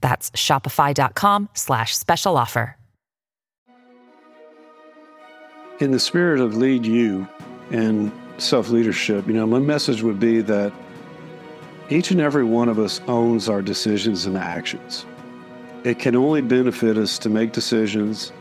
That's shopify.com slash special offer. In the spirit of lead you and self leadership, you know, my message would be that each and every one of us owns our decisions and actions. It can only benefit us to make decisions,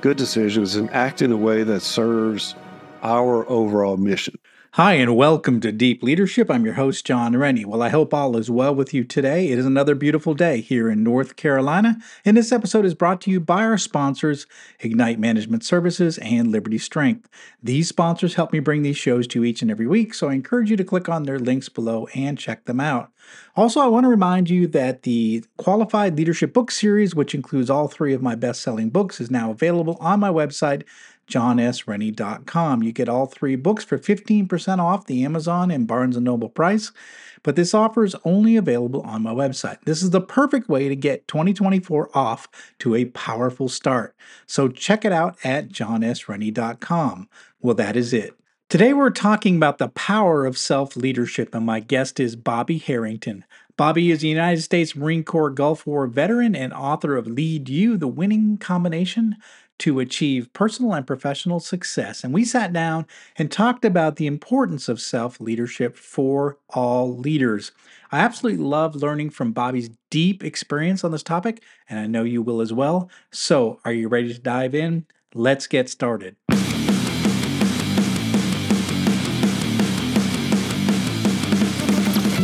good decisions, and act in a way that serves our overall mission. Hi, and welcome to Deep Leadership. I'm your host, Jon Rennie. Well, I hope all is well with you today. It is another beautiful day here in North Carolina, and this episode is brought to you by our sponsors, Ignite Management Services and Liberty Strength. These sponsors help me bring these shows to you each and every week, so I encourage you to click on their links below and check them out. Also, I want to remind you that the Qualified Leadership Book Series, which includes all three of my best selling books, is now available on my website jonsrennie.com. You get all three books for 15% off the Amazon and Barnes & Noble price, but this offer is only available on my website. This is the perfect way to get 2024 off to a powerful start. So check it out at jonsrennie.com. Well, that is it. Today we're talking about the power of self-leadership and my guest is Bobby Harrington. Bobby is a United States Marine Corps Gulf War veteran and author of Lead You, the Winning Combination to achieve personal and professional success. And we sat down and talked about the importance of self leadership for all leaders. I absolutely love learning from Bobby's deep experience on this topic, and I know you will as well. So, are you ready to dive in? Let's get started.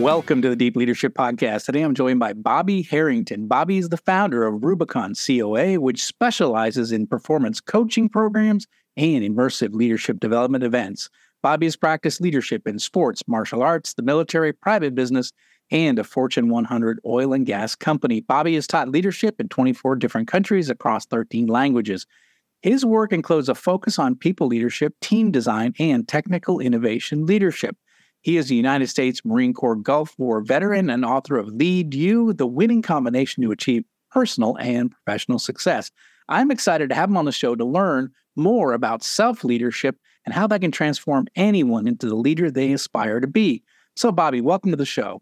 Welcome to the Deep Leadership Podcast. Today I'm joined by Bobby Harrington. Bobby is the founder of Rubicon COA, which specializes in performance coaching programs and immersive leadership development events. Bobby has practiced leadership in sports, martial arts, the military, private business, and a Fortune 100 oil and gas company. Bobby has taught leadership in 24 different countries across 13 languages. His work includes a focus on people leadership, team design, and technical innovation leadership. He is a United States Marine Corps Gulf War veteran and author of Lead You, the winning combination to achieve personal and professional success. I'm excited to have him on the show to learn more about self leadership and how that can transform anyone into the leader they aspire to be. So, Bobby, welcome to the show.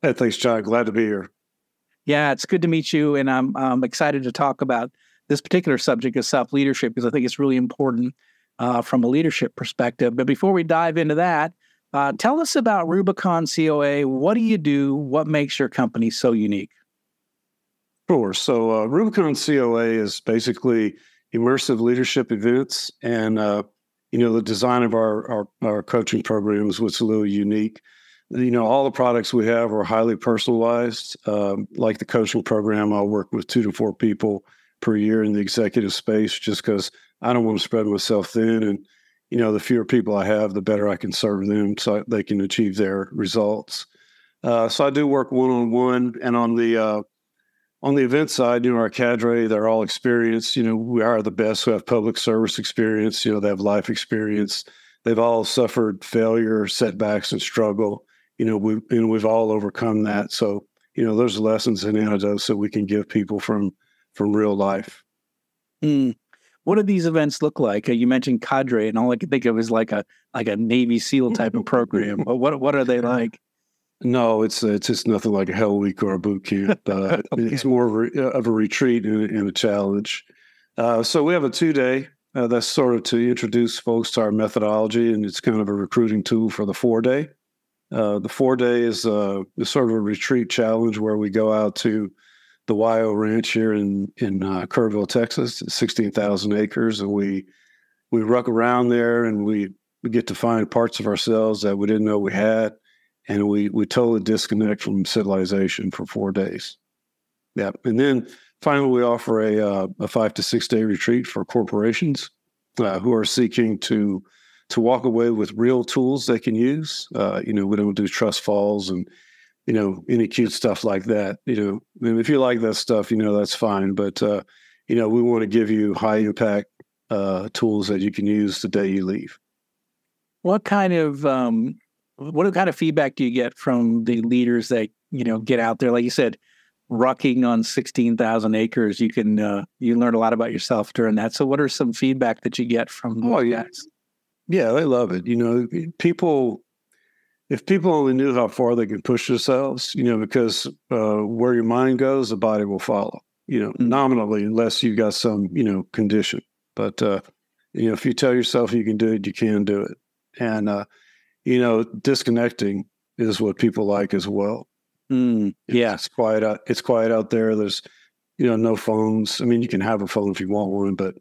Hey, thanks, Jon. Glad to be here. Yeah, it's good to meet you. And I'm, I'm excited to talk about this particular subject of self leadership because I think it's really important uh, from a leadership perspective. But before we dive into that, uh, tell us about Rubicon COA. What do you do? What makes your company so unique? Sure. So, uh, Rubicon COA is basically immersive leadership events, and uh, you know the design of our, our our coaching programs was a little unique. You know, all the products we have are highly personalized. Um, like the coaching program, I'll work with two to four people per year in the executive space, just because I don't want to spread myself thin. And, you know, the fewer people I have, the better I can serve them so they can achieve their results. Uh, so I do work one on one. And on the, uh, on the event side, you know, our cadre, they're all experienced. You know, we are the best who have public service experience. You know, they have life experience. They've all suffered failure, setbacks, and struggle. You know, we and we've all overcome that. So you know, there's lessons and anecdotes that we can give people from from real life. Mm. What do these events look like? Uh, you mentioned cadre, and all I can think of is like a like a Navy SEAL type of program. what what are they like? No, it's it's just nothing like a Hell Week or a boot camp. Uh, okay. It's more of a, of a retreat and, and a challenge. Uh, so we have a two day. Uh, that's sort of to introduce folks to our methodology, and it's kind of a recruiting tool for the four day. Uh, the four day is, uh, is sort of a retreat challenge where we go out to the YO Ranch here in in uh, Kerrville, Texas, sixteen thousand acres, and we we ruck around there, and we we get to find parts of ourselves that we didn't know we had and we we totally disconnect from civilization for four days. Yeah, and then finally we offer a uh, a five to six day retreat for corporations uh, who are seeking to to walk away with real tools they can use. Uh, you know, we don't do trust falls and you know any cute stuff like that. You know, mean, if you like that stuff, you know that's fine. But uh, you know, we want to give you high impact uh, tools that you can use the day you leave. What kind of um, what kind of feedback do you get from the leaders that you know get out there? Like you said, rucking on sixteen thousand acres, you can uh, you learn a lot about yourself during that. So, what are some feedback that you get from? Oh yeah, guys? yeah, they love it. You know, people. If people only knew how far they can push themselves, you know, because uh, where your mind goes, the body will follow. You know, mm-hmm. nominally, unless you've got some, you know, condition. But uh, you know, if you tell yourself you can do it, you can do it. And uh, you know, disconnecting is what people like as well. Mm, yeah, it's quiet out. It's quiet out there. There's, you know, no phones. I mean, you can have a phone if you want one, but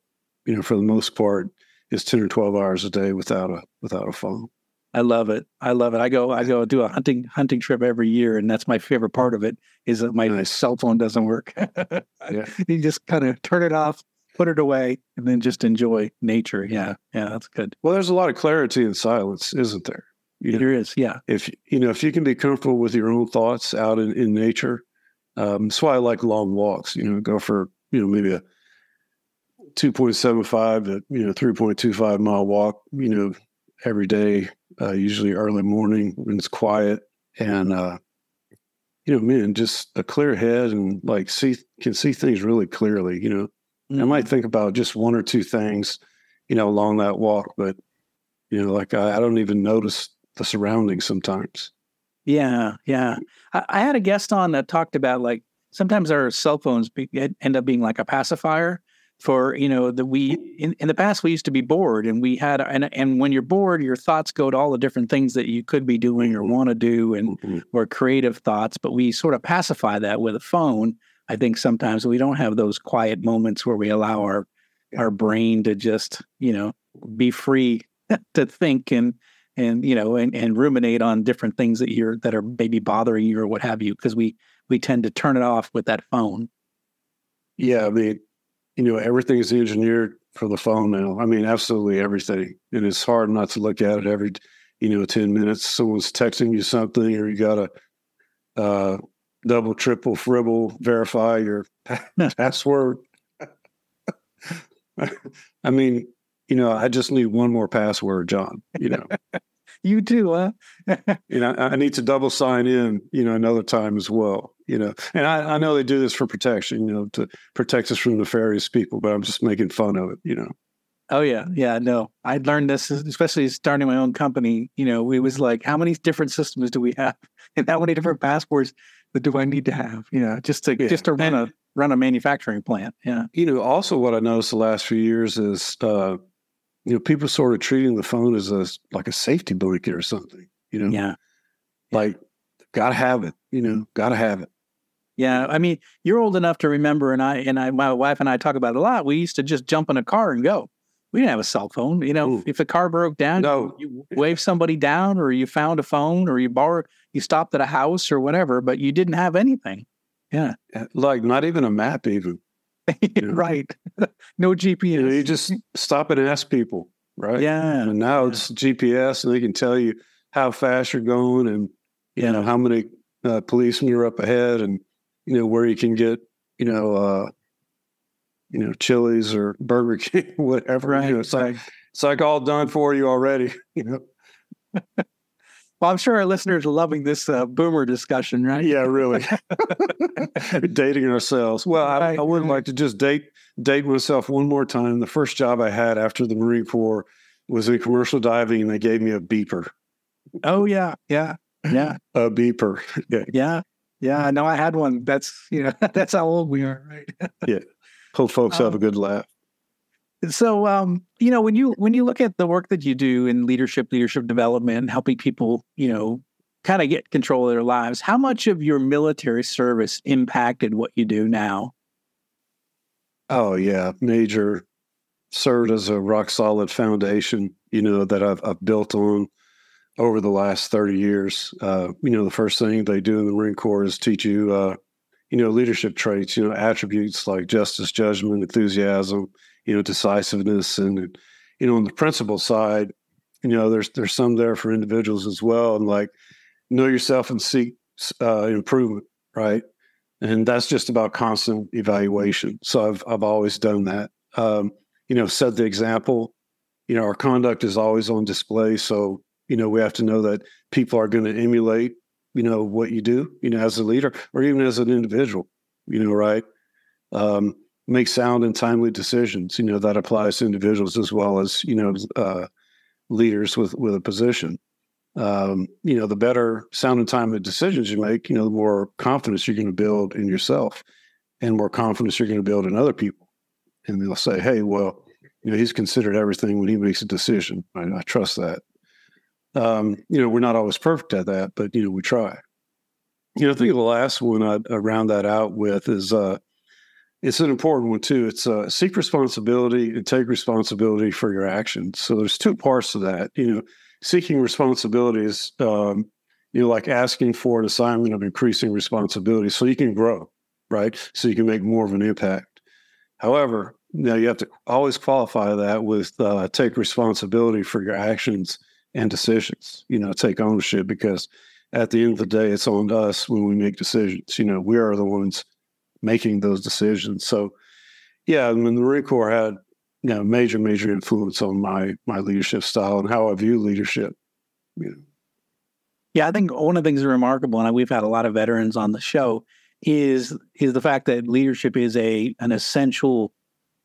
you know, for the most part, it's ten or twelve hours a day without a without a phone. I love it. I love it. I go I go do a hunting hunting trip every year, and that's my favorite part of it. Is that my nice. cell phone doesn't work. yeah. You just kind of turn it off, put it away, and then just enjoy nature. Yeah, yeah, that's good. Well, there's a lot of clarity in silence, isn't there? You know, there is, yeah. If you know, if you can be comfortable with your own thoughts out in, in nature, um, that's why I like long walks. You know, go for you know maybe a two point seven five to you know three point two five mile walk. You know, every day, uh, usually early morning when it's quiet, and uh, you know, man, just a clear head and like see can see things really clearly. You know, mm-hmm. I might mm-hmm. think about just one or two things, you know, along that walk, but you know, like I, I don't even notice the surroundings sometimes. Yeah, yeah. I, I, had a guest on that talked about like sometimes our cell phones be, end up being like a pacifier for you know the we in, in the past we used to be bored and we had and and when you're bored your thoughts go to all the different things that you could be doing or mm-hmm. want to do and mm-hmm. or creative thoughts but we sort of pacify that with a phone i think sometimes we don't have those quiet moments where we allow our our brain to just you know be free to think and and you know and, and ruminate on different things that you're that are maybe bothering you or what have you because we we tend to turn it off with that phone yeah i mean you know everything is engineered for the phone now i mean absolutely everything and it's hard not to look at it every you know 10 minutes someone's texting you something or you gotta uh double triple fribble verify your password i mean you know, I just need one more password, Jon. You know, you too, huh? you know, I need to double sign in, you know, another time as well. You know, and I, I know they do this for protection, you know, to protect us from nefarious people, but I'm just making fun of it, you know. Oh yeah, yeah. No, I learned this, especially starting my own company. You know, it was like, how many different systems do we have, and how many different passwords do I need to have? You know, just to yeah. just to run a run a manufacturing plant. Yeah. You know, also what I noticed the last few years is uh, you know, people sort of treating the phone as a like a safety blanket or something. You know, yeah, like gotta have it. You know, gotta have it. Yeah, I mean, you're old enough to remember, and I and I, my wife and I talk about it a lot. We used to just jump in a car and go. We didn't have a cell phone. You know, Ooh. if a car broke down, no. you, you wave somebody down, or you found a phone, or you borrowed, you stopped at a house or whatever, but you didn't have anything. Yeah, like not even a map, even. right. no GPS. You, know, you, just stop and ask people, right? Yeah. And now yeah. it's GPS, and they can tell you how fast you're going, and you yeah. know how many uh, policemen are up ahead, and you know where you can get, you know, uh, you know, Chili's or Burger King, whatever. Right. You know, it's like it's like all done for you already. You know. Well, I'm sure our listeners are loving this uh, boomer discussion, right? Yeah, really. Dating ourselves. Well, I. I would like to just date date myself one more time. The first job I had after the Marine Corps was in commercial diving, and they gave me a beeper. Oh yeah, yeah, yeah. a beeper. Yeah, yeah, yeah. No, I had one. That's you know that's how old we are, right? yeah. Hope folks um, have a good laugh. So, um, you know, when you when you look at the work that you do in leadership, leadership development, helping people, you know, kind of get control of their lives, how much of your military service impacted what you do now? Oh yeah, major. Served as a rock solid foundation, you know, that I've, I've built on over the last thirty years. Uh, you know, the first thing they do in the Marine Corps is teach you, uh, you know, leadership traits, you know, attributes like justice, judgment, enthusiasm you know, decisiveness and, you know, on the principal side, you know, there's, there's some there for individuals as well. And like, know yourself and seek uh, improvement. Right. And that's just about constant evaluation. So I've, I've always done that. Um, you know, set the example, you know, our conduct is always on display. So, you know, we have to know that people are going to emulate, you know, what you do, you know, as a leader or even as an individual, you know, right. Um, make sound and timely decisions. You know that applies to individuals as well as you know uh, leaders with with a position. Um, you know, the better sound and timely decisions you make, you know, the more confidence you're going to build in yourself, and more confidence you're going to build in other people. And they'll say, "Hey, well, you know, he's considered everything when he makes a decision. I, I trust that." Um, you know, we're not always perfect at that, but you know, we try. You know, I think the last one I'd, I'd round that out with is uh, it's an important one too. It's uh, seek responsibility and take responsibility for your actions. So there's two parts to that. You know, seeking responsibility is um, you know like asking for an assignment of increasing responsibility so you can grow, right? So you can make more of an impact. However, now you have to always qualify that with uh, take responsibility for your actions and decisions. You know, take ownership because at the end of the day, it's on us when we make decisions. You know, we are the ones making those decisions. So, yeah, I mean, the Marine Corps had you know major, major influence on my my leadership style and how I view leadership. You know. Yeah, I think one of the things that's remarkable, and we've had a lot of veterans on the show, is is the fact that leadership is a an essential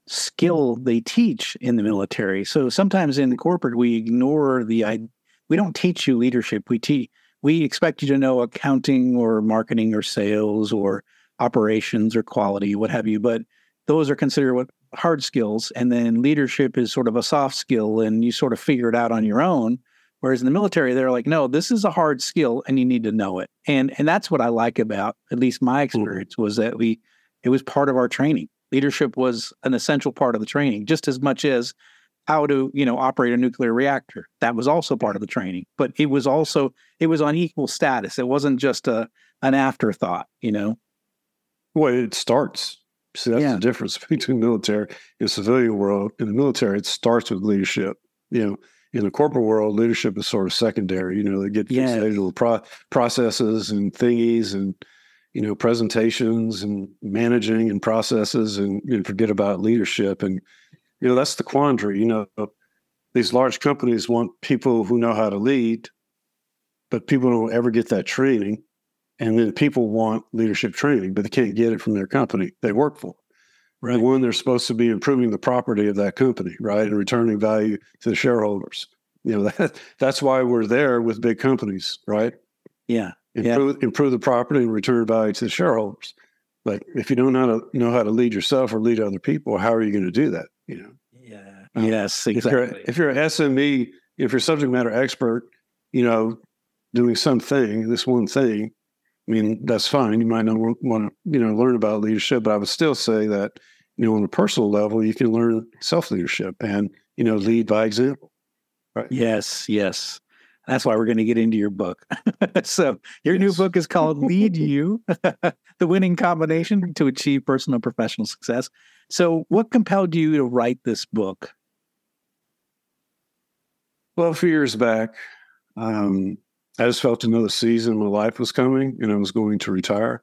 skill they teach in the military. So sometimes in corporate we ignore the we don't teach you leadership. We teach we expect you to know accounting or marketing or sales or operations or quality, what have you. But those are considered what hard skills. And then leadership is sort of a soft skill and you sort of figure it out on your own. Whereas in the military, they're like, no, this is a hard skill and you need to know it. And and that's what I like about at least my mm-hmm. experience was that we it was part of our training. Leadership was an essential part of the training, just as much as how to, you know, operate a nuclear reactor. That was also part of the training. But it was also it was on equal status. It wasn't just a an afterthought, you know. Well, it starts. See, that's yeah. the difference between military and civilian world. In the military, it starts with leadership. You know, in the corporate world, leadership is sort of secondary. You know, they get yeah. fixated on pro- processes and thingies and you know presentations and managing and processes and, and forget about leadership. And you know, that's the quandary. You know, these large companies want people who know how to lead, but people don't ever get that training. And then people want leadership training, but they can't get it from their company they work for. Right. When they're supposed to be improving the property of that company, right, and returning value to the shareholders. You know that that's why we're there with big companies, right? Yeah. Improve, yeah. improve the property and return value to the shareholders. But if you don't know how to know how to lead yourself or lead other people, how are you going to do that? You know. Yeah. Um, yes. Exactly. If you're, if you're an SME, if you're a subject matter expert, you know, doing something, this one thing, I mean, that's fine. You might not want to, you know, learn about leadership, but I would still say that, you know, on a personal level, you can learn self leadership and, you know, lead by example. Right. Yes. Yes. That's why we're going to get into your book. so, your yes. new book is called Lead You The Winning Combination to Achieve Personal and Professional Success. So, what compelled you to write this book? Well, a few years back, um, I just felt another season of my life was coming and I was going to retire.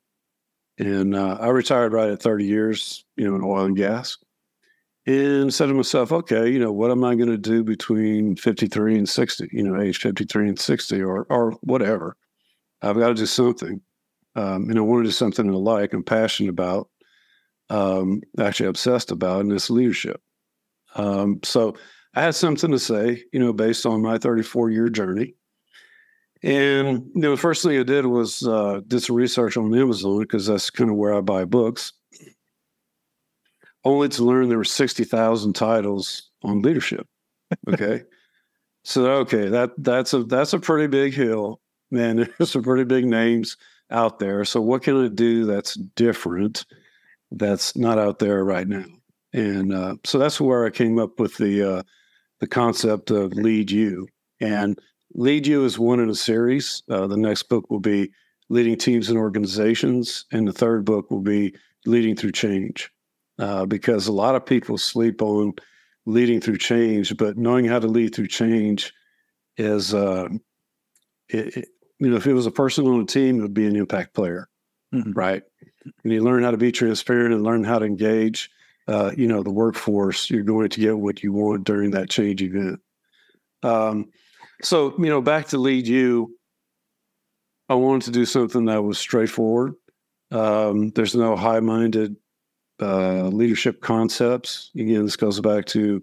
And uh, I retired right at 30 years, you know, in oil and gas. And said to myself, okay, you know, what am I going to do between 53 and 60, you know, age 53 and 60 or, or whatever. I've got to do something. Um, and I want to do something that I like and passionate about, um, actually obsessed about, and it's leadership. Um, so I had something to say, you know, based on my 34 year journey. And you know, the first thing I did was uh, did some research on Amazon because that's kind of where I buy books. Only to learn there were sixty thousand titles on leadership. Okay, so okay, that that's a that's a pretty big hill, man. There's some pretty big names out there. So what can I do that's different, that's not out there right now? And uh, so that's where I came up with the uh, the concept of lead you. And Lead You is one in a series. Uh, the next book will be Leading Teams and Organizations, and the third book will be Leading Through Change. Uh, because a lot of people sleep on leading through change, but knowing how to lead through change is, uh, it, it, you know, if it was a person on a team, it would be an impact player, mm-hmm. right? And you learn how to be transparent and learn how to engage, uh, you know, the workforce. You're going to get what you want during that change event. Um, so, you know, back to lead you, I wanted to do something that was straightforward. Um, there's no high minded uh, leadership concepts. Again, this goes back to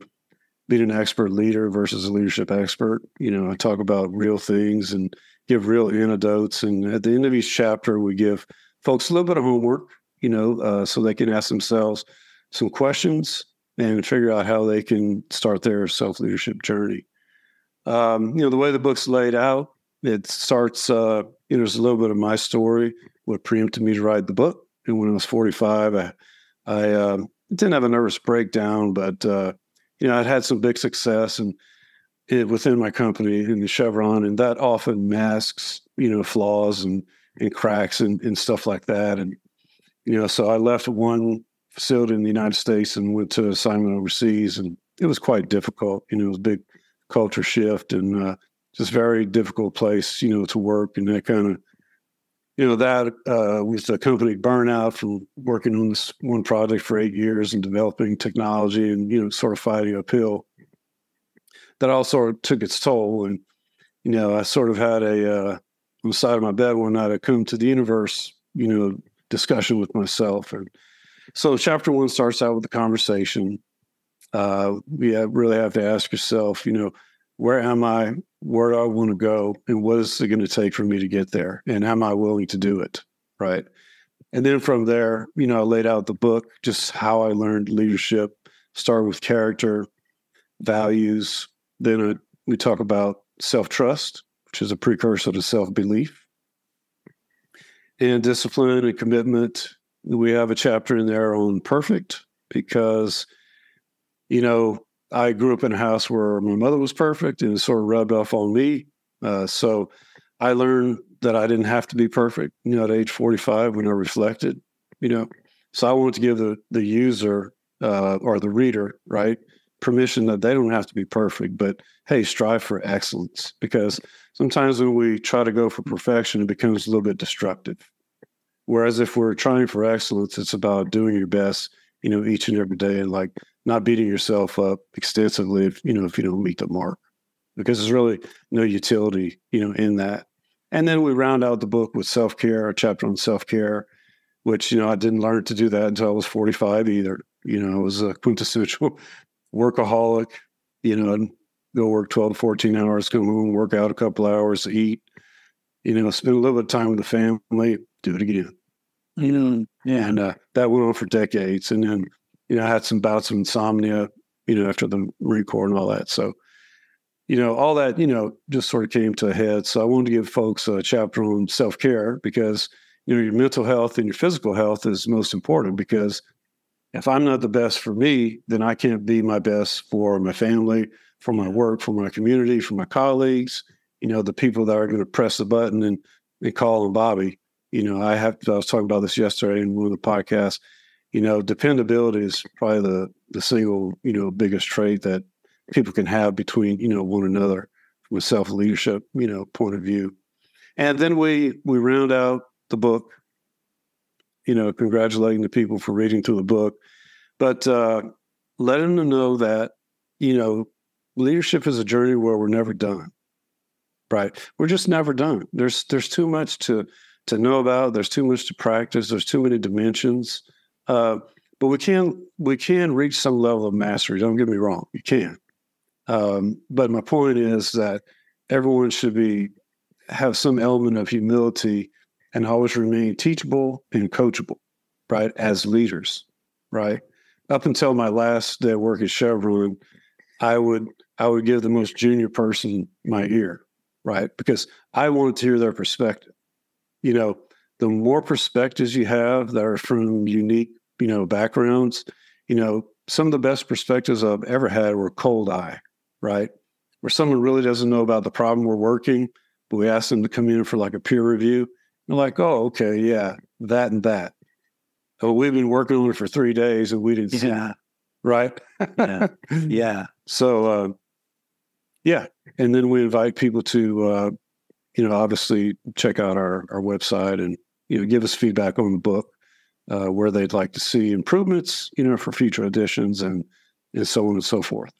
being an expert leader versus a leadership expert. You know, I talk about real things and give real anecdotes. And at the end of each chapter, we give folks a little bit of homework, you know, uh, so they can ask themselves some questions and figure out how they can start their self leadership journey. Um, you know, the way the book's laid out, it starts, uh, you know, there's a little bit of my story, what preempted me to write the book. And when I was 45, I, I um, didn't have a nervous breakdown, but, uh, you know, I'd had some big success and it, within my company in the Chevron, and that often masks, you know, flaws and, and cracks and, and stuff like that. And, you know, so I left one facility in the United States and went to assignment overseas, and it was quite difficult. You know, it was a big culture shift and uh, just very difficult place, you know, to work and that kind of, you know, that uh, was the company burnout from working on this one project for eight years and developing technology and, you know, sort of fighting uphill. That all sort of took its toll. And, you know, I sort of had a, uh, on the side of my bed one night, I come to the universe, you know, discussion with myself. And so chapter one starts out with the conversation uh, you really have to ask yourself, you know, where am I? Where do I want to go? And what is it going to take for me to get there? And am I willing to do it? Right. And then from there, you know, I laid out the book, just how I learned leadership, start with character, values. Then I, we talk about self trust, which is a precursor to self belief, and discipline and commitment. We have a chapter in there on perfect because you know, I grew up in a house where my mother was perfect and it sort of rubbed off on me. Uh, so I learned that I didn't have to be perfect, you know, at age 45 when I reflected, you know. So I wanted to give the, the user uh, or the reader, right, permission that they don't have to be perfect, but hey, strive for excellence because sometimes when we try to go for perfection, it becomes a little bit destructive. Whereas if we're trying for excellence, it's about doing your best, you know, each and every day and like not beating yourself up extensively if you know if you don't meet the mark because there's really no utility you know in that. And then we round out the book with self-care a chapter on self-care which you know i didn't learn to do that until i was 45 either. You know i was a quintessential workaholic you know go work 12 to 14 hours come home work out a couple hours eat you know spend a little bit of time with the family do it again. You know yeah. and uh, that went on for decades. And then you know, I had some bouts of insomnia, you know, after the Corps and all that. So, you know, all that, you know, just sort of came to a head. So I wanted to give folks a chapter on self care because, you know, your mental health and your physical health is most important because if I'm not the best for me, then I can't be my best for my family, for my work, for my community, for my colleagues, you know, the people that are going to press the button and, and call on Bobby. You know, I have, I was talking about this yesterday in one of the podcasts you know, dependability is probably the the single you know biggest trait that people can have between you know one another a self leadership you know point of view. And then we we round out the book, you know, congratulating the people for reading through the book. But uh, letting them know that, you know, leadership is a journey where we're never done. Right. We're just never done. There's there's too much to to know about. There's too much to practice. There's too many dimensions. Uh, but we can we can reach some level of mastery. Don't get me wrong, you can. Um, but my point is that everyone should be have some element of humility and always remain teachable and coachable, right? As leaders, right? Up until my last day of work at Chevron, I would I would give the most junior person my ear, right? Because I wanted to hear their perspective. You know, the more perspectives you have that are from unique you know, backgrounds, you know, some of the best perspectives I've ever had were cold eye, right? Where someone really doesn't know about the problem we're working, but we ask them to come in for like a peer review. They're like, oh, okay, yeah, that and that. Oh, we've been working on it for three days and we didn't see Yeah. it, right? Yeah. Yeah. So, uh, yeah, and then we invite people to, uh, you know, obviously check out our our website and you know give us feedback on the book, uh, where they'd like to see improvements, you know, for future editions and and so on and so forth.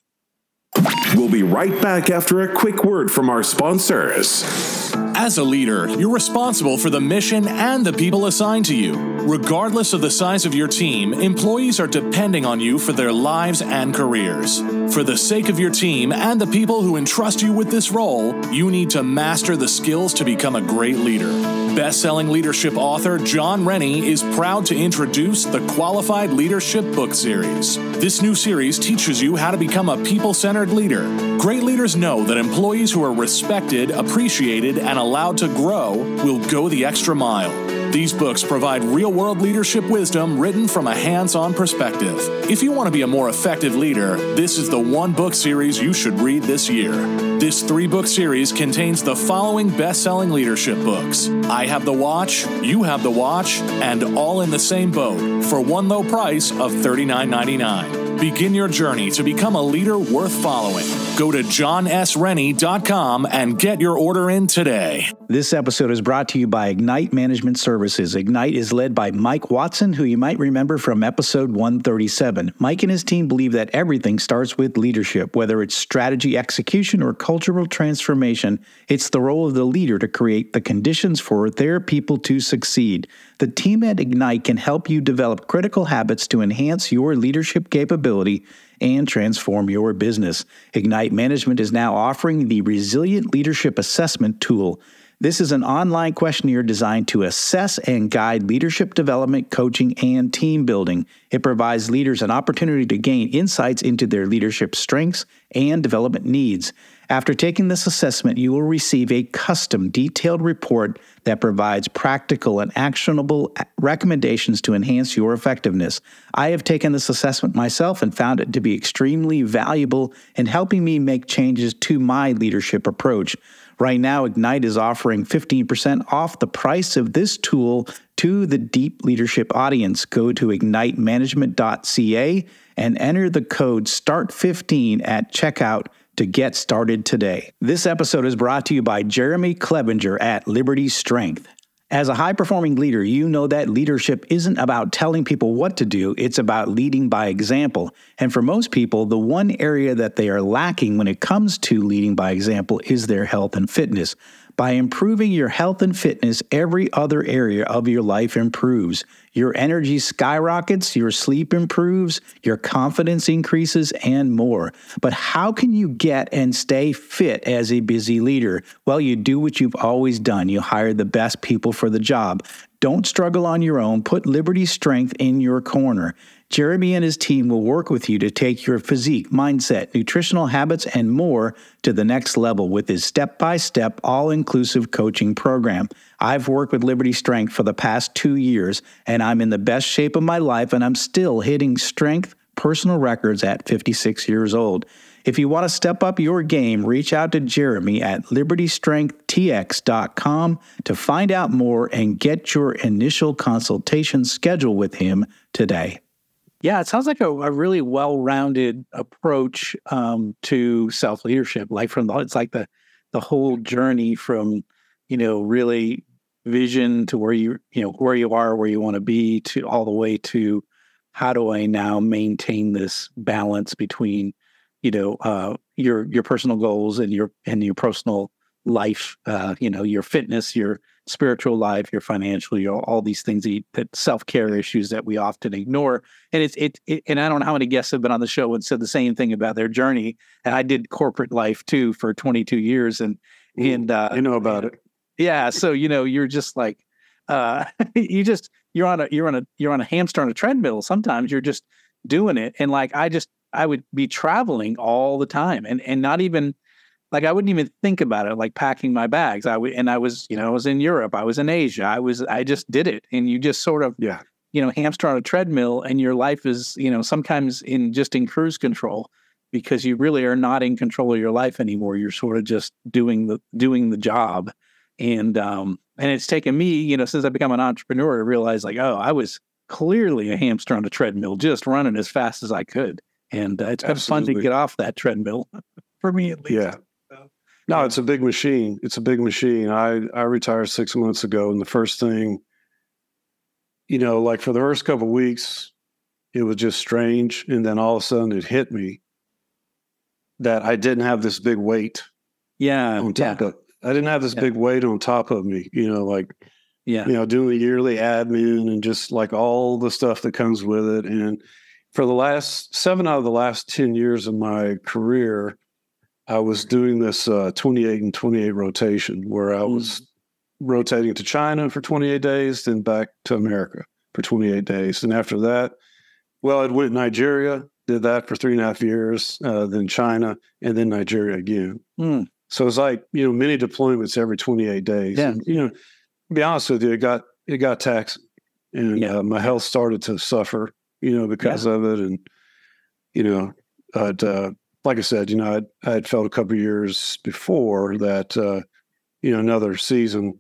We'll be right back after a quick word from our sponsors. As a leader, you're responsible for the mission and the people assigned to you. Regardless of the size of your team, employees are depending on you for their lives and careers. For the sake of your team and the people who entrust you with this role, you need to master the skills to become a great leader. Best-selling leadership author Jon Rennie is proud to introduce the Qualified Leadership Book Series. This new series teaches you how to become a people-centered leader. Great leaders know that employees who are respected, appreciated, and allowed to grow will go the extra mile. These books provide real world leadership wisdom written from a hands on perspective. If you want to be a more effective leader, this is the one book series you should read this year. This three book series contains the following best selling leadership books I Have the Watch, You Have the Watch, and All in the Same Boat for one low price of $39.99. Begin your journey to become a leader worth following. Go to jonsrennie.com and get your order in today. This episode is brought to you by Ignite Management Services. Ignite is led by Mike Watson, who you might remember from episode 137. Mike and his team believe that everything starts with leadership, whether it's strategy execution or cultural transformation. It's the role of the leader to create the conditions for their people to succeed. The team at Ignite can help you develop critical habits to enhance your leadership capability and transform your business. Ignite Management is now offering the Resilient Leadership Assessment Tool. This is an online questionnaire designed to assess and guide leadership development, coaching, and team building. It provides leaders an opportunity to gain insights into their leadership strengths and development needs. After taking this assessment, you will receive a custom, detailed report that provides practical and actionable recommendations to enhance your effectiveness. I have taken this assessment myself and found it to be extremely valuable in helping me make changes to my leadership approach. Right now, Ignite is offering 15% off the price of this tool to the deep leadership audience. Go to ignitemanagement.ca and enter the code START15 at checkout to get started today. This episode is brought to you by Jeremy Klebinger at Liberty Strength. As a high performing leader, you know that leadership isn't about telling people what to do, it's about leading by example. And for most people, the one area that they are lacking when it comes to leading by example is their health and fitness. By improving your health and fitness, every other area of your life improves. Your energy skyrockets, your sleep improves, your confidence increases, and more. But how can you get and stay fit as a busy leader? Well, you do what you've always done you hire the best people for the job. Don't struggle on your own. Put Liberty Strength in your corner. Jeremy and his team will work with you to take your physique, mindset, nutritional habits, and more to the next level with his step by step, all inclusive coaching program. I've worked with Liberty Strength for the past two years, and I'm in the best shape of my life, and I'm still hitting strength personal records at 56 years old. If you want to step up your game, reach out to Jeremy at libertystrengthtx.com to find out more and get your initial consultation scheduled with him today. Yeah, it sounds like a, a really well-rounded approach um, to self-leadership. Like from the, it's like the the whole journey from you know really vision to where you you know where you are, where you want to be, to all the way to how do I now maintain this balance between, you know, uh, your your personal goals and your and your personal life, uh, you know, your fitness, your spiritual life, your financial, your all these things that, self care issues that we often ignore. And it's it, it, and I don't know how many guests have been on the show and said the same thing about their journey. And I did corporate life too for 22 years, and Ooh, and uh, I know about it. Yeah, so you know, you're just like, uh, you just you're on a you're on a you're on a hamster on a treadmill. Sometimes you're just doing it, and like I just I would be traveling all the time, and and not even like I wouldn't even think about it, like packing my bags. I would, and I was, you know, I was in Europe, I was in Asia, I was, I just did it, and you just sort of, yeah, you know, hamster on a treadmill, and your life is, you know, sometimes in just in cruise control because you really are not in control of your life anymore. You're sort of just doing the doing the job, and um, and it's taken me, you know, since I become an entrepreneur to realize, like, oh, I was clearly a hamster on a treadmill, just running as fast as I could, and uh, it's been fun to get off that treadmill for me at least. Yeah. No, it's a big machine. It's a big machine. I I retired six months ago, and the first thing, you know, like for the first couple weeks, it was just strange, and then all of a sudden it hit me that I didn't have this big weight. Yeah, on top yeah. of I didn't have this yeah. big weight on top of me. You know, like yeah, you know, doing the yearly admin and just like all the stuff that comes with it. And for the last seven out of the last ten years of my career, I was doing this uh, 28 and 28 rotation where I was mm. rotating to China for 28 days, then back to America for 28 days. And after that, well, I went Nigeria, did that for three and a half years, uh, then China, and then Nigeria again. Mm. So it's like, you know, many deployments every 28 days. Yeah. And, you know, to be honest with you, it got, it got taxing and yeah. uh, my health started to suffer, you know, because yeah. of it. And, you know, I'd, uh, like I said, you know, I'd, I had felt a couple years before that, uh, you know, another season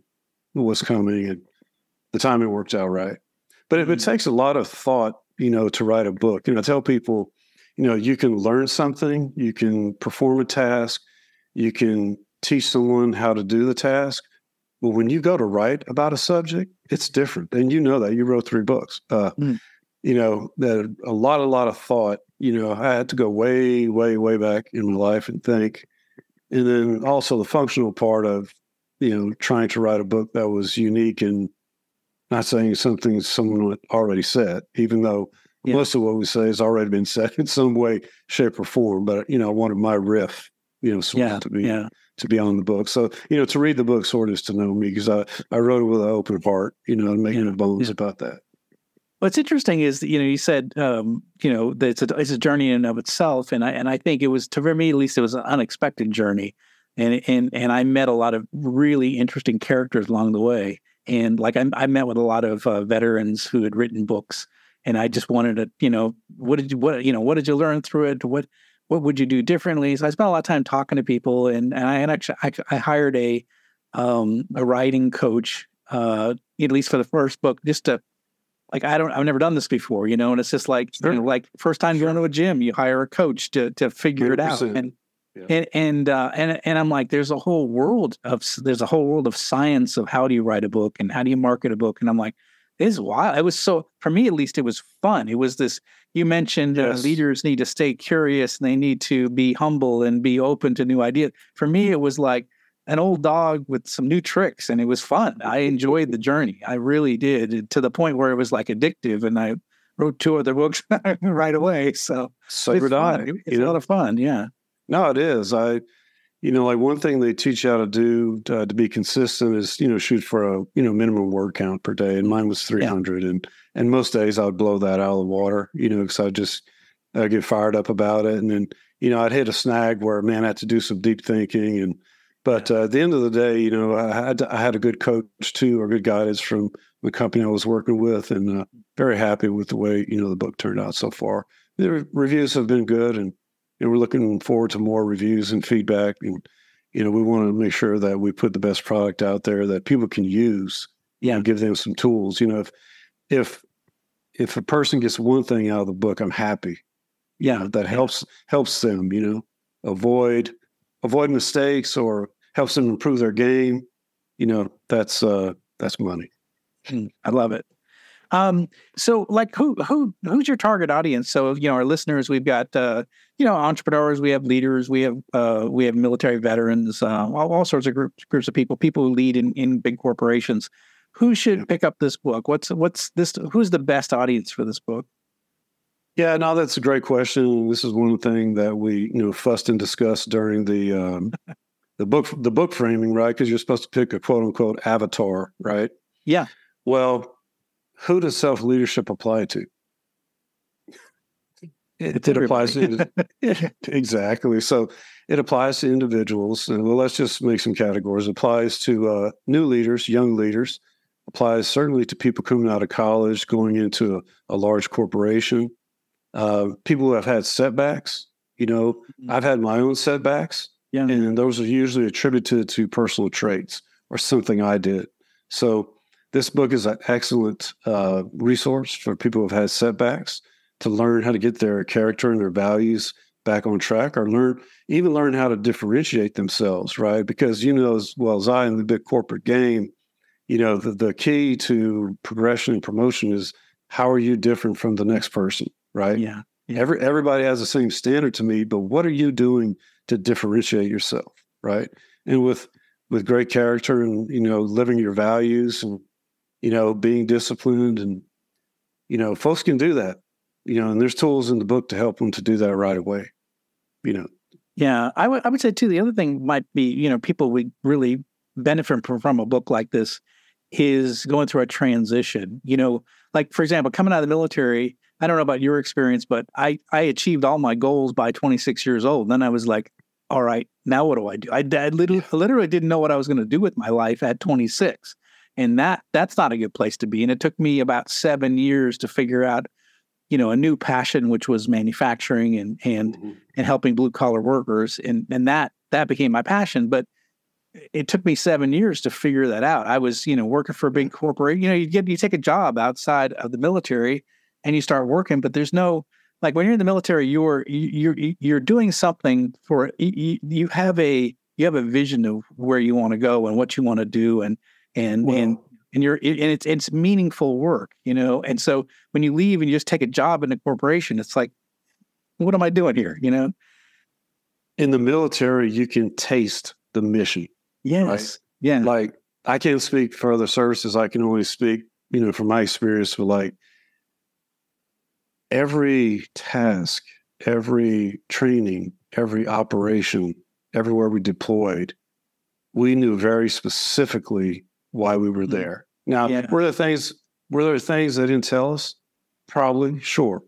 was coming and the timing worked out right. But it, it, mm-hmm. takes a lot of thought, you know, to write a book. You know, I tell people, you know, you can learn something, you can perform a task, you can teach someone how to do the task. But when you go to write about a subject, it's different. And you know that you wrote three books. Uh, mm. You know, that a lot, a lot of thought you know, I had to go way, way, way back in my life and think. And then also the functional part of, you know, trying to write a book that was unique and not saying something someone already said, even though yeah. most of what we say has already been said in some way, shape, or form. But you know, I wanted my riff, you know, sort yeah, to be yeah. to be on the book. So you know, to read the book sort of is to know me because I I wrote it with an open heart, you know, and making no bones about that. What's interesting is, you know, you said, um, you know, that it's a, it's a journey in and of itself, and I and I think it was, to for me at least, it was an unexpected journey, and and and I met a lot of really interesting characters along the way, and like I, I met with a lot of uh, veterans who had written books, and I just wanted to, you know, what did you what you know what did you learn through it? What what would you do differently? So I spent a lot of time talking to people, and and I actually I, I hired a um, a writing coach, uh, at least for the first book, just to like I don't I've never done this before, you know, and it's just like sure. you know, like first time sure. going to a gym, you hire a coach to to figure 100%. it out. And yeah. and and uh, and and I'm like, there's a whole world of there's a whole world of science of how do you write a book and how do you market a book, and I'm like, this is wild. It was so for me at least, it was fun. It was this. You mentioned uh, yes. uh, leaders need to stay curious and they need to be humble and be open to new ideas. For me, it was like an old dog with some new tricks and it was fun. I enjoyed the journey. I really did to the point where it was like addictive and I wrote two other books right away. So, so it's, fun. it's you a lot of fun. Yeah. No, it is. I, you know, like one thing they teach you how to do to, to, be consistent is, you know, shoot for a, you know, minimum word count per day. And mine was 300. Yeah. And, and most days I would blow that out of the water, you know, because I just, I get fired up about it. And then, you know, I'd hit a snag where, man, I had to do some deep thinking and, but uh, at the end of the day, you know, I had I had a good coach too, or good guidance from the company I was working with, and uh, very happy with the way you know the book turned out so far. The reviews have been good, and you know, we're looking forward to more reviews and feedback. And you know, we want to make sure that we put the best product out there that people can use. Yeah, and give them some tools. You know, if if if a person gets one thing out of the book, I'm happy. Yeah, you know, that helps helps them. You know, avoid avoid mistakes or helps them improve their game, you know, that's uh that's money. Hmm, I love it. Um, so like who who who's your target audience? So you know, our listeners, we've got uh, you know entrepreneurs, we have leaders, we have uh, we have military veterans, uh, all, all sorts of groups groups of people, people who lead in in big corporations. Who should pick up this book? What's what's this? Who's the best audience for this book? Yeah, no, that's a great question. This is one thing that we you know fussed and discussed during the um, the book the book framing, right? Because you're supposed to pick a quote unquote avatar, right? Yeah. Well, who does self leadership apply to? It, it applies to exactly. So it applies to individuals, and well, let's just make some categories. It applies to uh, new leaders, young leaders. Applies certainly to people coming out of college, going into a, a large corporation. Uh, people who have had setbacks. You know, mm-hmm. I've had my own setbacks, yeah. and those are usually attributed to personal traits or something I did. So this book is an excellent uh, resource for people who have had setbacks to learn how to get their character and their values back on track or learn even learn how to differentiate themselves right because you know as well as i in the big corporate game you know the, the key to progression and promotion is how are you different from the next person right yeah, yeah. Every, everybody has the same standard to me but what are you doing to differentiate yourself right and with with great character and you know living your values and you know, being disciplined and, you know, folks can do that, you know, and there's tools in the book to help them to do that right away, you know. Yeah, I would I would say too. The other thing might be, you know, people would really benefit from, from a book like this is going through a transition. You know, like for example, coming out of the military. I don't know about your experience, but I I achieved all my goals by 26 years old. Then I was like, all right, now what do I do? I, I literally, literally didn't know what I was going to do with my life at 26 and that that's not a good place to be. And it took me about seven years to figure out you know a new passion which was manufacturing and and mm-hmm. and helping blue collar workers. And and that that became my passion. But it took me seven years to figure that out. I was you know working for a big corporation you know you get you take a job outside of the military and you start working but there's no like when you're in the military you're you're you're doing something for you, you have a you have a vision of where you want to go and what you want to do and and and and you're and it's it's meaningful work, you know. And so when you leave and you just take a job in a corporation, it's like, what am I doing here? You know. In the military, you can taste the mission. Yes. Right? Yeah. Like I can't speak for other services. I can only speak, you know, from my experience. with like every task, every training, every operation, everywhere we deployed, we knew very specifically why we were mm-hmm. there. Now, yeah. were there things were there things they didn't tell us? Probably, sure.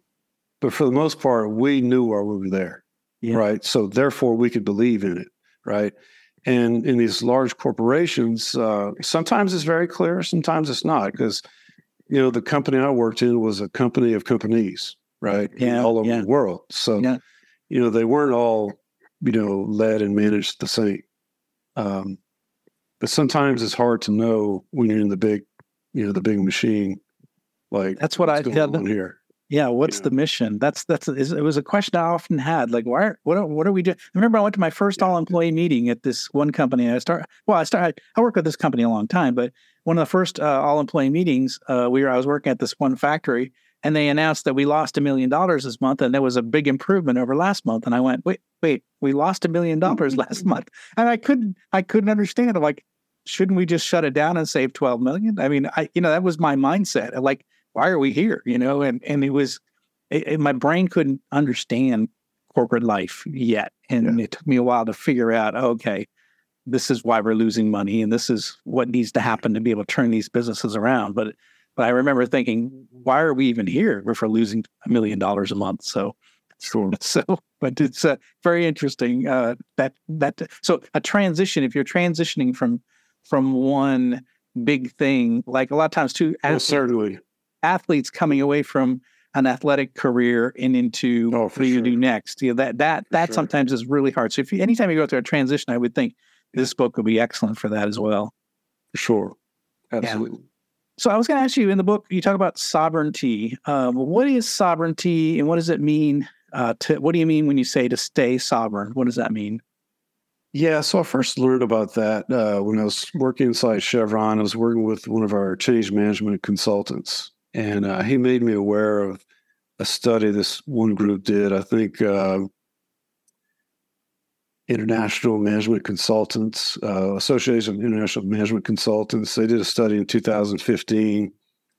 But for the most part, we knew why we were there. Yeah. Right. So therefore we could believe in it. Right. And in these large corporations, uh, sometimes it's very clear, sometimes it's not, because you know, the company I worked in was a company of companies, right? Yeah. All over yeah. the world. So yeah. you know, they weren't all, you know, led and managed the same. Um, but sometimes it's hard to know when you're in the big, you know, the big machine. Like that's what I the, here. Yeah, what's the mission? That's that's it was a question I often had. Like, why? What are, what are we doing? I remember I went to my first all employee meeting at this one company. I start well, I started. I worked with this company a long time, but one of the first uh, all employee meetings, uh, we were I was working at this one factory, and they announced that we lost a million dollars this month, and there was a big improvement over last month. And I went, wait, wait, we lost a million dollars last month, and I couldn't I couldn't understand. I'm like, shouldn't we just shut it down and save 12 million? I mean, I, you know, that was my mindset. Like, why are we here? You know, and, and it was, it, it, my brain couldn't understand corporate life yet. And yeah. it took me a while to figure out, okay, this is why we're losing money and this is what needs to happen to be able to turn these businesses around. But, but I remember thinking, why are we even here if we're losing a million dollars a month? So, Sure. So, but it's uh, very interesting uh, that that so a transition. If you're transitioning from from one big thing. Like a lot of times, too, athletes, certainly athletes coming away from an athletic career and into oh, what do you do next? You know, that that for that sure. sometimes is really hard. So if you, anytime you go through a transition, I would think this book would be excellent for that as well. Sure, absolutely. Yeah. So I was going to ask you in the book, you talk about sovereignty. Um, what is sovereignty, and what does it mean? Uh, to what do you mean when you say to stay sovereign? What does that mean? Yeah, so I first learned about that uh, when I was working inside Chevron. I was working with one of our change management consultants, and uh, he made me aware of a study this one group did. I think uh, International Management Consultants, uh, Association of International Management Consultants, they did a study in 2015.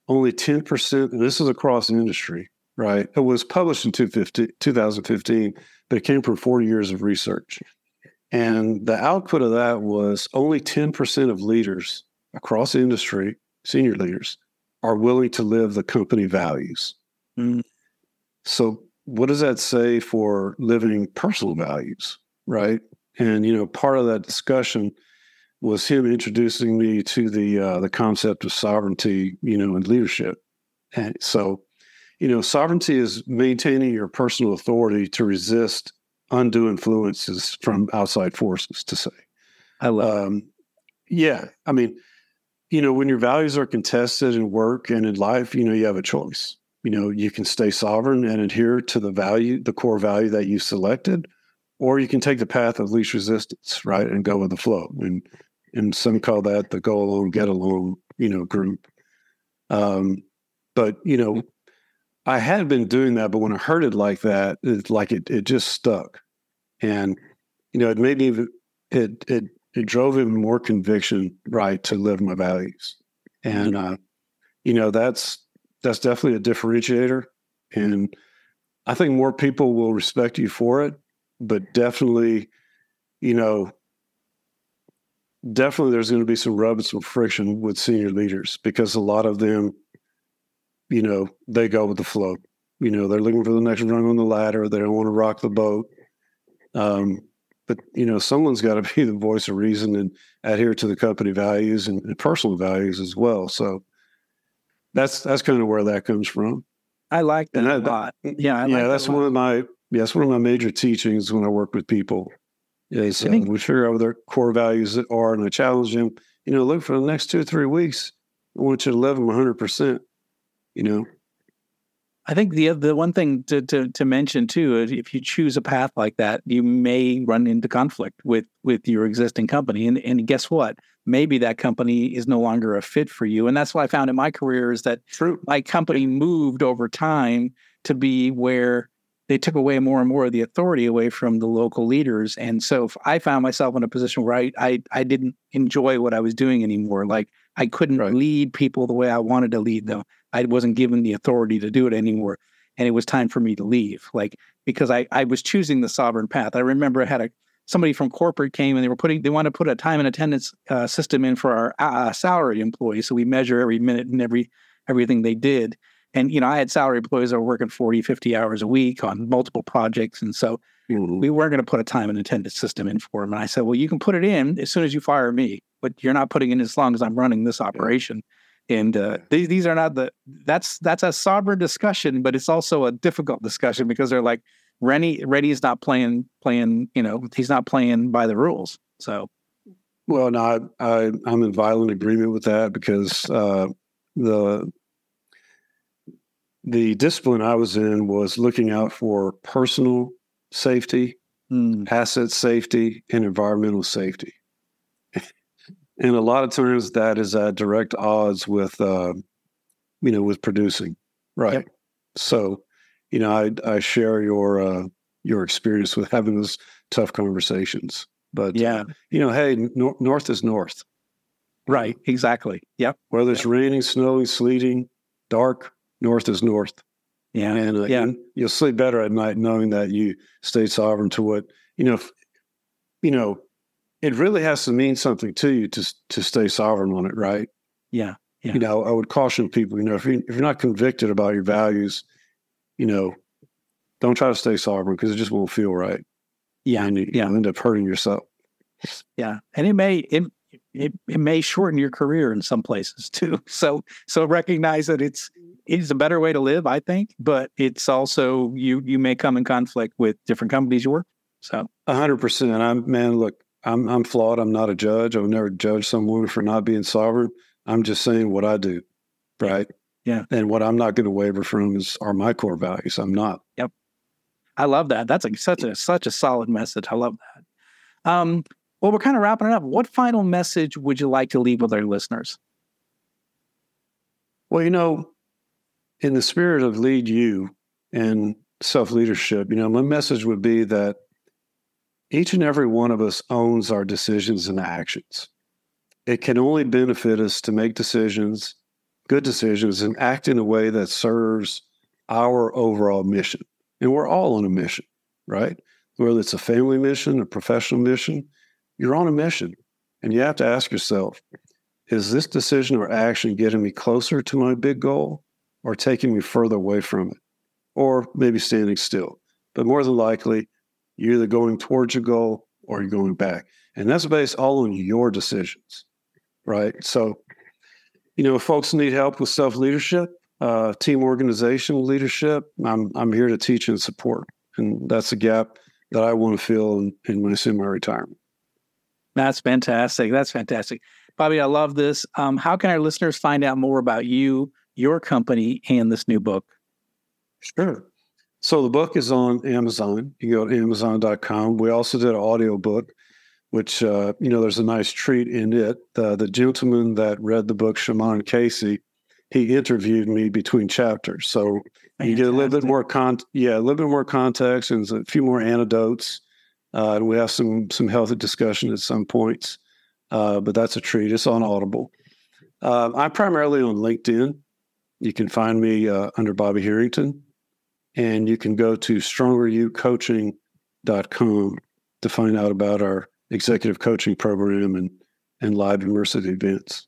Only 10%, and this is across the industry, right? It was published in 2015, but it came from 40 years of research. And the output of that was only 10% of leaders across the industry, senior leaders, are willing to live the company values. Mm. So, what does that say for living personal values, right? And you know, part of that discussion was him introducing me to the uh, the concept of sovereignty, you know, and leadership. And so, you know, sovereignty is maintaining your personal authority to resist undue influences from outside forces. To say, I love. Um, yeah, I mean, you know, when your values are contested in work and in life, you know, you have a choice. You know, you can stay sovereign and adhere to the value, the core value that you selected, or you can take the path of least resistance, right, and go with the flow. And and some call that the go along, get along, you know, group. Um, but you know, I had been doing that, but when I heard it like that, it's like it it just stuck, and you know, it made me it it it drove even more conviction, right, to live my values. And uh, you know, that's that's definitely a differentiator. And I think more people will respect you for it, but definitely, you know, definitely there's going to be some rub and some friction with senior leaders because a lot of them, you know, they go with the flow. You know, they're looking for the next rung on the ladder. They don't want to rock the boat. Um, but you know someone's got to be the voice of reason and adhere to the company values and, and, personal values as well so that's that's kind of where that comes from. I like that and a lot. Yeah I yeah like that's that one of my yeah that's one of my major teachings when i work with people is uh, think, we figure out what their core values are and i challenge them you know look for the next two or three weeks i want you to live them 100% you know I think the uh, the one thing to, to to mention too is if you choose a path like that, you may run into conflict with with your existing company, and and guess what? Maybe that company is no longer a fit for you, and that's what I found in my career is that True. my company moved over time to be where they took away more and more of the authority away from the local leaders, and so I found myself in a position where I I, I didn't enjoy what I was doing anymore. Like I couldn't right. lead people the way I wanted to lead them. I wasn't given the authority to do it anymore. And it was time for me to leave, like because I, I was choosing the sovereign path. I remember I had a somebody from corporate came and they were putting they wanted to put a time and attendance uh, system in for our uh, salary employees. So we measure every minute and every everything they did. And you know, I had salary employees that were working 40, 50 hours a week on multiple projects. And so mm-hmm. we weren't going to put a time and attendance system in for them. And I said, well, you can put it in as soon as you fire me, but you're not putting it in as long as I'm running this operation. And uh, these these are not the that's that's a sovereign discussion, but it's also a difficult discussion because they're like Rennie Rennie's not playing playing you know he's not playing by the rules. So, well, no, I, I am in violent agreement with that because uh, the the discipline I was in was looking out for personal safety, mm. asset safety, and environmental safety and a lot of times that is at direct odds with uh, you know with producing right yep. so you know i i share your uh, your experience with having those tough conversations but yeah you know hey nor- north is north right exactly yep whether it's yep. raining snowing sleeting dark north is north yeah and uh, yeah. you'll sleep better at night knowing that you stay sovereign to what you know if, you know it really has to mean something to you to to stay sovereign on it, right? Yeah. Yeah. You know, I would caution people, you know, if, you, if you're not convicted about your values, you know, don't try to stay sovereign because it just won't feel right. Yeah. And you, yeah. end up hurting yourself. Yeah. And it may, it, it, it may shorten your career in some places too. So, so recognize that it's, it's a better way to live, I think, but it's also, you, you may come in conflict with different companies you work. So a hundred percent. I'm man, look, I'm I'm flawed. I'm not a judge. I would never judge someone for not being sovereign. I'm just saying what I do, right? Yeah. And what I'm not going to waver from is are my core values. I'm not. Yep. I love that. That's a, such a such a solid message. I love that. Um, well, we're kind of wrapping it up. What final message would you like to leave with our listeners? Well, you know, in the spirit of lead you and self leadership, you know, my message would be that each and every one of us owns our decisions and actions. It can only benefit us to make decisions, good decisions, and act in a way that serves our overall mission. And we're all on a mission, right? Whether it's a family mission, a professional mission, you're on a mission. And you have to ask yourself, is this decision or action getting me closer to my big goal or taking me further away from it? Or maybe standing still. But more than likely, you're either going towards your goal or you're going back. And that's based all on your decisions, right? So, you know, if folks need help with self leadership, uh, team organizational leadership, I'm, I'm here to teach and support. And that's a gap that I want to fill in, in when I assume my retirement. That's fantastic. That's fantastic. Bobby, I love this. Um, how can our listeners find out more about you, your company, and this new book? Sure. So the book is on Amazon. You go to amazon.com. We also did an audio book, which, uh, you know, there's a nice treat in it. Uh, the gentleman that read the book, Shimon Casey, he interviewed me between chapters. So Fantastic. you get a little bit more con, yeah, a little bit more context and a few more anecdotes. Uh, and we have some some healthy discussion at some points. Uh, but that's a treat. It's on Audible. Uh, I'm primarily on LinkedIn. You can find me uh, under Bobby Harrington, and you can go to strongeryoucoaching.com to find out about our executive coaching program and and live immersive events.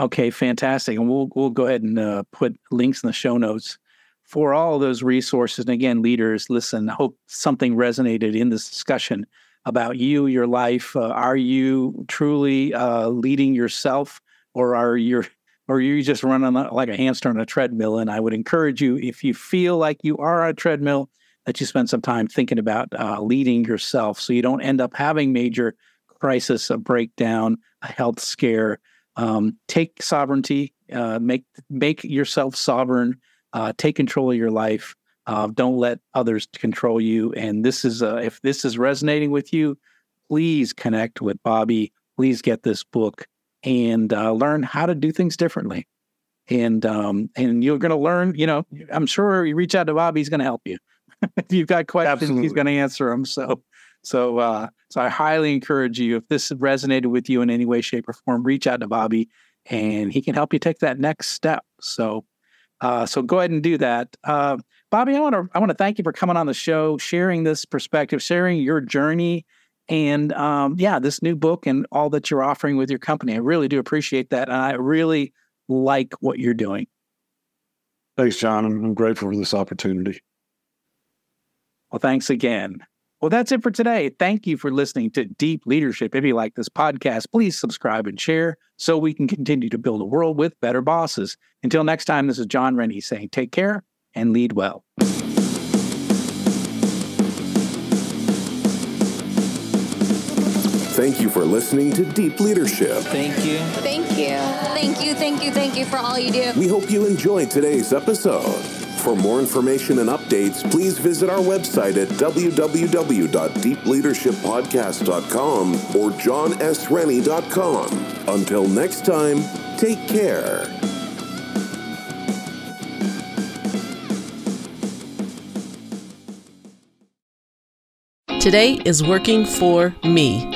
Okay, fantastic. And we'll we'll go ahead and uh, put links in the show notes for all those resources. And again, leaders, listen, I hope something resonated in this discussion about you, your life. Uh, are you truly uh, leading yourself, or are you or you just running like a hamster on a treadmill? And I would encourage you, if you feel like you are on a treadmill, that you spend some time thinking about uh, leading yourself, so you don't end up having major crisis, a breakdown, a health scare. Um, take sovereignty, uh, make make yourself sovereign uh, take control of your life. Uh, don't let others control you. And this is, uh, if this is resonating with you, please connect with Bobby. Please get this book and uh, learn how to do things differently. And um, and you're going to learn. You know, I'm sure you reach out to Bobby, he's going to help you. if you've got questions, Absolutely. he's going to answer them. So, so, uh, so I highly encourage you. If this resonated with you in any way, shape, or form, reach out to Bobby, and he can help you take that next step. So, uh, so go ahead and do that. Uh, Bobby, I want to I want to thank you for coming on the show, sharing this perspective, sharing your journey, and um, yeah, this new book and all that you're offering with your company. I really do appreciate that, and I really like what you're doing. Thanks, Jon. I'm grateful for this opportunity. Well, thanks again. Well, that's it for today. Thank you for listening to Deep Leadership. If you like this podcast, please subscribe and share so we can continue to build a world with better bosses. Until next time, this is Jon Rennie saying take care and lead well. Thank you for listening to Deep Leadership. Thank you. Thank you. Thank you. Thank you. Thank you for all you do. We hope you enjoyed today's episode. For more information and updates, please visit our website at www.deepleadershippodcast.com or jonsrennie.com. Until next time, take care. Today is working for me.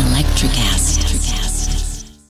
Electric Acid.